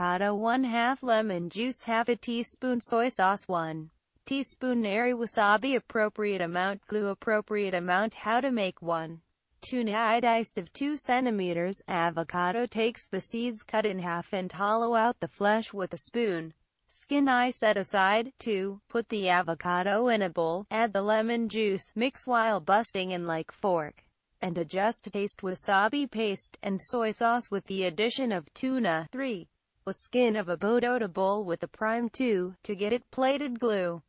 avocado 1 half lemon juice half a teaspoon soy sauce 1 teaspoon neri wasabi appropriate amount glue appropriate amount how to make 1 tuna eye diced of 2 centimeters avocado takes the seeds cut in half and hollow out the flesh with a spoon Skin eye set aside. 2. Put the avocado in a bowl, add the lemon juice, mix while busting in like fork, and adjust taste wasabi paste, and soy sauce with the addition of tuna. 3. A skin of a potato bowl with a prime 2. To get it plated glue.